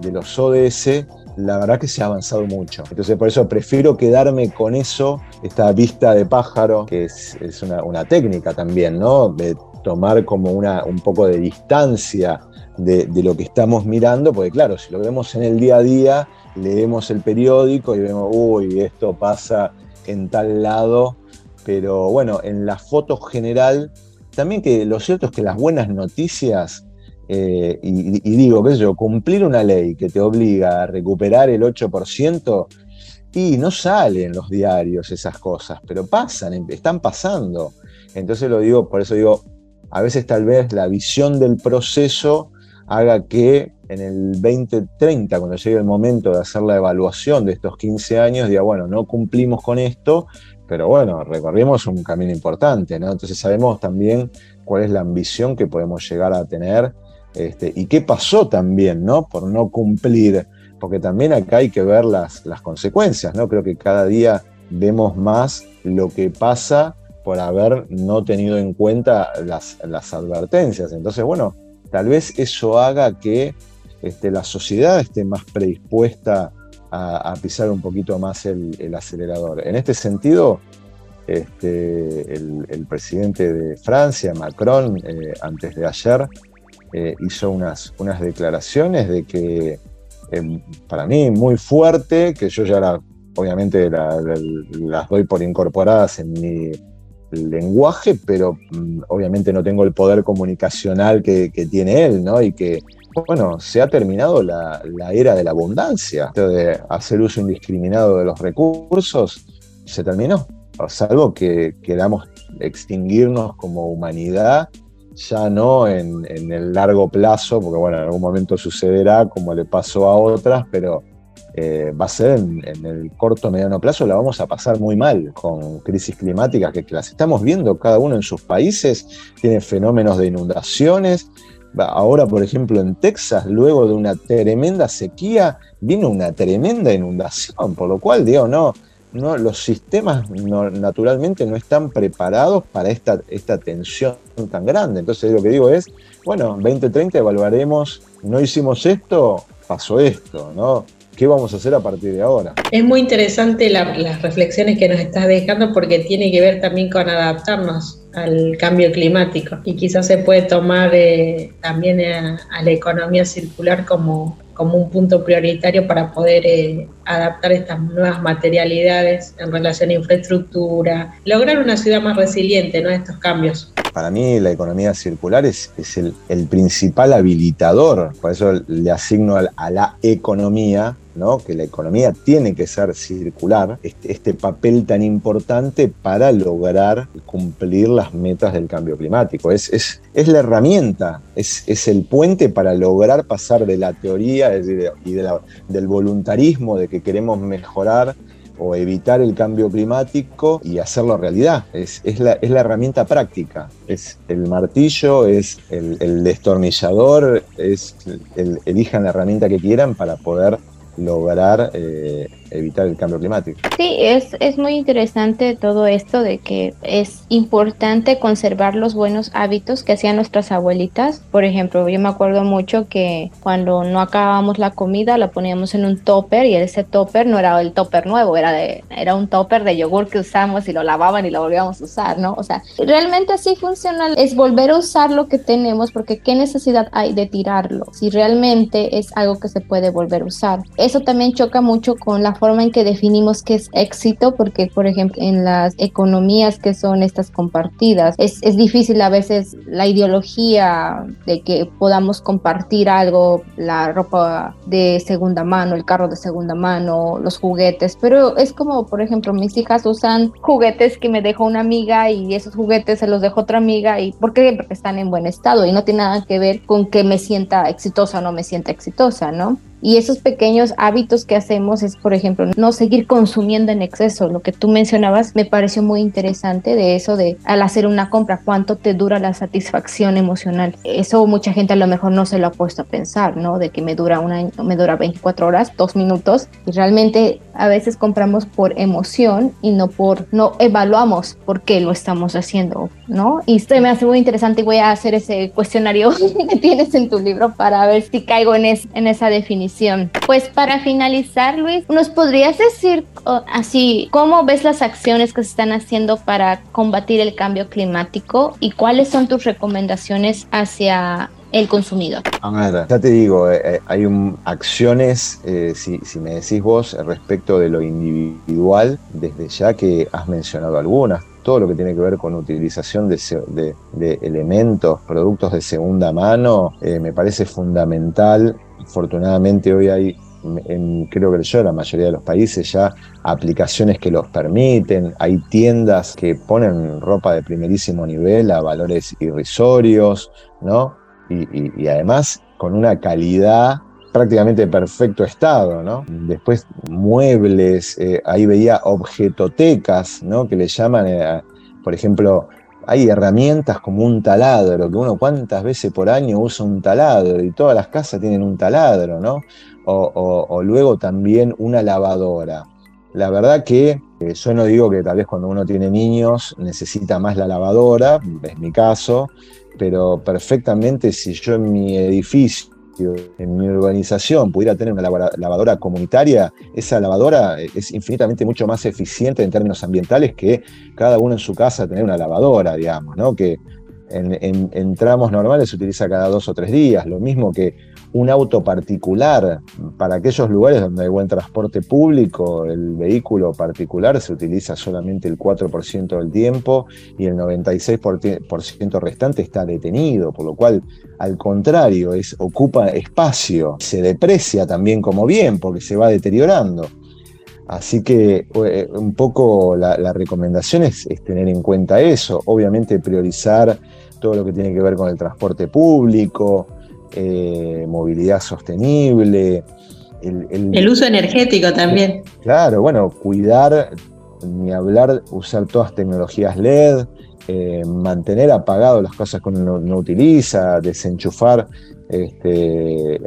de los ODS, la verdad que se ha avanzado mucho. Entonces por eso prefiero quedarme con eso, esta vista de pájaro, que es, una, técnica también, ¿no? De tomar como una, un poco de distancia de, lo que estamos mirando, porque claro, si lo vemos en el día a día, leemos el periódico y vemos, uy, esto pasa en tal lado, pero bueno, en la foto general, también que lo cierto es que las buenas noticias, eh, y, digo, qué yo, cumplir una ley que te obliga a recuperar el 8%, y no salen los diarios esas cosas, pero pasan, em, están pasando. Entonces lo digo, por eso digo, a veces tal vez la visión del proceso haga que en el 2030, cuando llegue el momento de hacer la evaluación de estos 15 años, diga, bueno, no cumplimos con esto, pero bueno, recorrimos un camino importante. Entonces sabemos también cuál es la ambición que podemos llegar a tener este, y qué pasó también, ¿no? Por no cumplir, porque también acá hay que ver las, las consecuencias, ¿no? Creo que cada día vemos más lo que pasa por haber no tenido en cuenta las, las advertencias. Entonces, bueno, tal vez eso haga que este, la sociedad esté más predispuesta a, pisar un poquito más el, acelerador. En este sentido, este, el, presidente de Francia, Macron, eh, antes de ayer, eh, hizo unas, unas declaraciones de que, eh, para mí, muy fuerte, que yo ya obviamente las doy por incorporadas en mi lenguaje, pero mm, obviamente no tengo el poder comunicacional que, tiene él, ¿no? Y que, bueno, se ha terminado la, era de la abundancia, de hacer uso indiscriminado de los recursos, se terminó, salvo que queramos extinguirnos como humanidad, ya no en, en el largo plazo, porque bueno, en algún momento sucederá como le pasó a otras, pero eh, va a ser en, el corto mediano plazo, la vamos a pasar muy mal con crisis climáticas que las estamos viendo cada uno en sus países, tiene fenómenos de inundaciones. Ahora, por ejemplo, en Texas, luego de una tremenda sequía, vino una tremenda inundación, por lo cual, digo, no, no, los sistemas naturalmente no están preparados para esta, esta tensión tan grande. Entonces lo que digo es, bueno, 2030 evaluaremos, no hicimos esto, pasó esto, ¿no? ¿Qué vamos a hacer a partir de ahora? Es muy interesante las reflexiones que nos estás dejando porque tiene que ver también con adaptarnos al cambio climático y quizás se puede tomar eh, también a, la economía circular como, como un punto prioritario para poder eh, adaptar estas nuevas materialidades en relación a infraestructura, lograr una ciudad más resiliente ¿no? a estos cambios para mí la economía circular es, el, principal habilitador, por eso le asigno a la economía que la economía tiene que ser circular, este, este, papel tan importante para lograr cumplir las metas del cambio climático. Es, es, es la herramienta, es, es, el puente para lograr pasar de la teoría y del voluntarismo de que queremos mejorar o evitar el cambio climático y hacerlo realidad. Es, es, la, es la, herramienta práctica, es el martillo, es el, destornillador, es el, elijan la herramienta que quieran para poder lograr eh, evitar el cambio climático. Sí, es, es muy interesante todo esto de que es importante conservar los buenos hábitos que hacían nuestras abuelitas. Por ejemplo, yo me acuerdo mucho que cuando no acabábamos la comida la poníamos en un topper y ese topper no era el topper nuevo, era, de, era un topper de yogur que usamos y lo lavaban y lo volvíamos a usar, ¿no? O sea, realmente así funciona, es volver a usar lo que tenemos porque qué necesidad hay de tirarlo si realmente es algo que se puede volver a usar. Eso también choca mucho con la forma en que definimos qué es éxito porque, por ejemplo, en las economías que son estas compartidas, es, es difícil a veces la ideología de que podamos compartir algo, la ropa de segunda mano, el carro de segunda mano, los juguetes, pero es como, por ejemplo, mis hijas usan juguetes que me dejó una amiga y esos juguetes se los dejó otra amiga y. Porque están en buen estado y no tiene nada que ver con que me sienta exitosa o no me sienta exitosa, ¿no? Y esos pequeños hábitos que hacemos es, por ejemplo, no seguir consumiendo en exceso. Lo que tú mencionabas me pareció muy interesante de eso de al hacer una compra, cuánto te dura la satisfacción emocional. Eso mucha gente a lo mejor no se lo ha puesto a pensar, ¿no? De que me dura un año, me dura 24 horas, dos minutos. Y realmente a veces compramos por emoción y no por, no evaluamos por qué lo estamos haciendo, ¿no? Y esto me hace muy interesante y voy a hacer ese cuestionario que tienes en tu libro para ver si caigo en, en esa definición pues para finalizar, Luis, ¿nos podrías decir así cómo ves las acciones que se están haciendo para combatir el cambio climático y cuáles son tus recomendaciones hacia el consumidor. A ver, ya te digo, eh, eh, hay acciones, eh, si, me decís vos, respecto de lo individual, desde ya que has mencionado algunas, todo lo que tiene que ver con utilización de, elementos, productos de segunda mano, me parece fundamental Afortunadamente hoy hay, en, creo que yo, la mayoría de los países ya aplicaciones que los permiten, hay tiendas que ponen ropa de primerísimo nivel a valores irrisorios, ¿no? Y, además con una calidad prácticamente perfecto estado, ¿no? Después muebles, eh, ahí veía objetotecas, ¿no? Que le llaman, eh, por ejemplo, hay herramientas como un taladro, que uno cuántas veces por año usa un taladro y todas las casas tienen un taladro, ¿no? O, luego también una lavadora. La verdad que eh, yo no digo que tal vez cuando uno tiene niños necesita más la lavadora, es mi caso, pero perfectamente si yo en mi edificio en mi urbanización pudiera tener una lavadora comunitaria, esa lavadora es infinitamente mucho más eficiente en términos ambientales que cada uno en su casa tener una lavadora, digamos, ¿no? Que en, tramos normales se utiliza cada dos o tres días, lo mismo que un auto particular. Para aquellos lugares donde hay buen transporte público, el vehículo particular se utiliza solamente el 4% del tiempo y el 96% restante está detenido, por lo cual, al contrario, es, ocupa espacio, se deprecia también como bien porque se va deteriorando. Así que eh, un poco la, recomendación es, tener en cuenta eso, obviamente priorizar todo lo que tiene que ver con el transporte público, eh, movilidad sostenible. El, uso energético también. Claro, bueno, cuidar, ni hablar, usar todas tecnologías LED, eh, mantener apagados las cosas que uno no, utiliza, desenchufar este,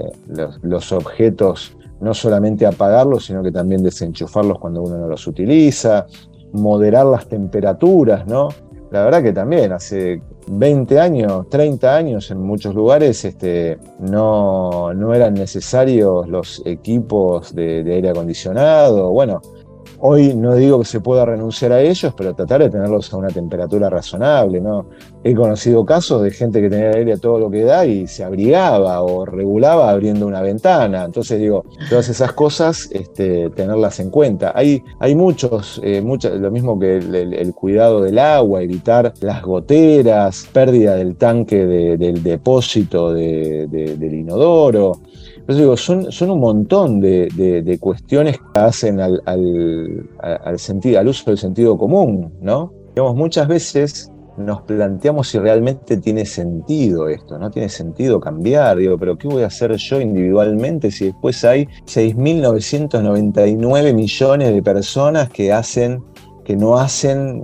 los objetos no solamente apagarlos, sino que también desenchufarlos cuando uno no los utiliza, moderar las temperaturas, ¿no? La verdad que también hace 20 años, 30 años en muchos lugares este, no, no eran necesarios los equipos de, de aire acondicionado. Bueno, Hoy no digo que se pueda renunciar a ellos, pero tratar de tenerlos a una temperatura razonable, ¿no? He conocido casos de gente que tenía aire a todo lo que da y se abrigaba o regulaba abriendo una ventana. Entonces digo, todas esas cosas, este, tenerlas en cuenta. Hay, muchos, eh, lo mismo que el, cuidado del agua, evitar las goteras, pérdida del tanque del depósito del inodoro digo, son, un montón de, cuestiones que hacen al, al, sentido, al uso del sentido común, ¿no? Digamos, muchas veces nos planteamos si realmente tiene sentido esto, ¿no? Tiene sentido cambiar, digo, pero ¿qué voy a hacer yo individualmente si después hay 6.999 millones de personas que hacen que no hacen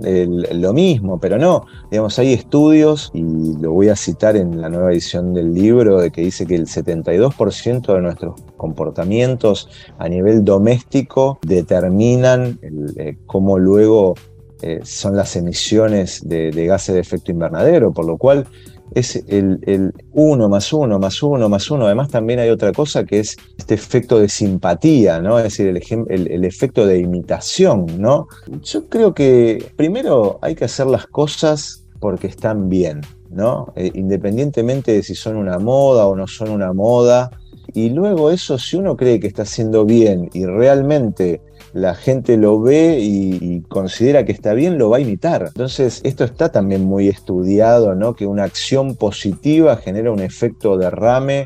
lo mismo, pero no, digamos, hay estudios, y lo voy a citar en la nueva edición del libro, de que dice que el 72% de nuestros comportamientos a nivel doméstico determinan eh, cómo luego eh, son las emisiones de, de gases de efecto invernadero, por lo cual es el, uno más uno más uno más uno. Además también hay otra cosa que es este efecto de simpatía, ¿no? Es decir, el, el, efecto de imitación, ¿no? Yo creo que primero hay que hacer las cosas porque están bien, ¿no? Eh, independientemente de si son una moda o no son una moda. Y luego eso, si uno cree que está haciendo bien y realmente la gente lo ve y, considera que está bien, lo va a imitar. Entonces, esto está también muy estudiado, ¿no? Que una acción positiva genera un efecto derrame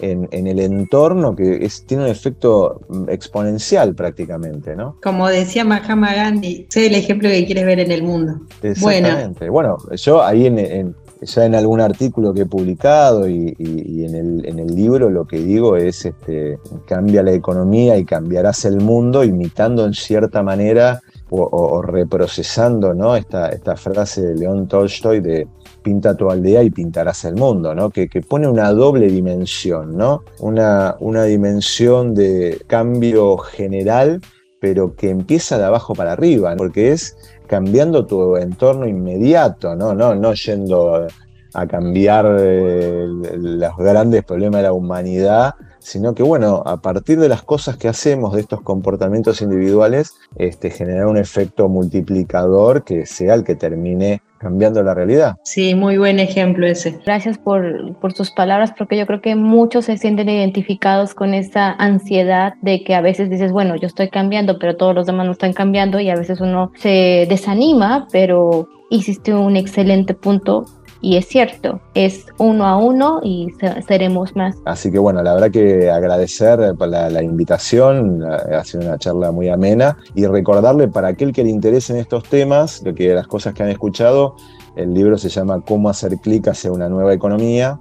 en, el entorno que tiene un efecto exponencial prácticamente, ¿no? Como decía Mahatma Gandhi, sé el ejemplo que quieres ver en el mundo. Exactamente. Bueno, yo ahí en, ya en algún artículo que he publicado y, en, el, libro lo que digo es este, cambia la economía y cambiarás el mundo imitando en cierta manera o, reprocesando ¿no? esta, esta frase de León Tolstoy de pinta tu aldea y pintarás el mundo, ¿no? que, pone una doble dimensión, ¿no? una, una dimensión de cambio general pero que empieza de abajo para arriba, porque es cambiando tu entorno inmediato, no, no, no yendo a cambiar eh, los grandes problemas de la humanidad, sino que bueno, a partir de las cosas que hacemos, de estos comportamientos individuales, este, generar un efecto multiplicador que sea el que termine cambiando la realidad. Sí, muy buen ejemplo ese. Gracias por, por sus palabras, porque yo creo que muchos se sienten identificados con esa ansiedad de que a veces dices, bueno, yo estoy cambiando, pero todos los demás no están cambiando y a veces uno se desanima, pero hiciste un excelente punto y es cierto, es uno a uno y seremos más. Así que bueno, la verdad que agradecer por la, invitación, ha sido una charla muy amena. Y recordarle para aquel que le interese en estos temas, que las cosas que han escuchado, el libro se llama Cómo hacer clic hacia una nueva economía.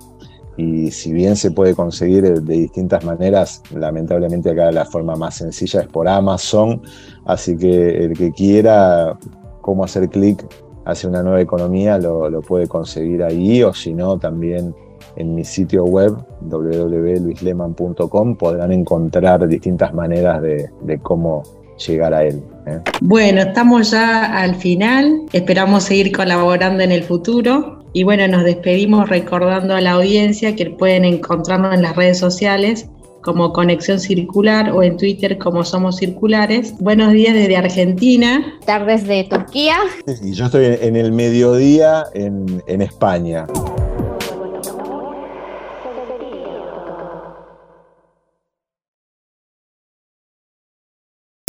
Y si bien se puede conseguir de distintas maneras, lamentablemente acá la forma más sencilla es por Amazon, así que el que quiera cómo hacer clic hacia una nueva economía lo, puede conseguir ahí o si no también en mi sitio web www.luisleman.com podrán encontrar distintas maneras de, cómo llegar a él. ¿eh? Bueno, estamos ya al final, esperamos seguir colaborando en el futuro y bueno, nos despedimos recordando a la audiencia que pueden encontrarnos en las redes sociales como Conexión Circular o en Twitter como Somos Circulares. Buenos días desde Argentina. Tardes de Turquía. Y yo estoy en el mediodía en, en España.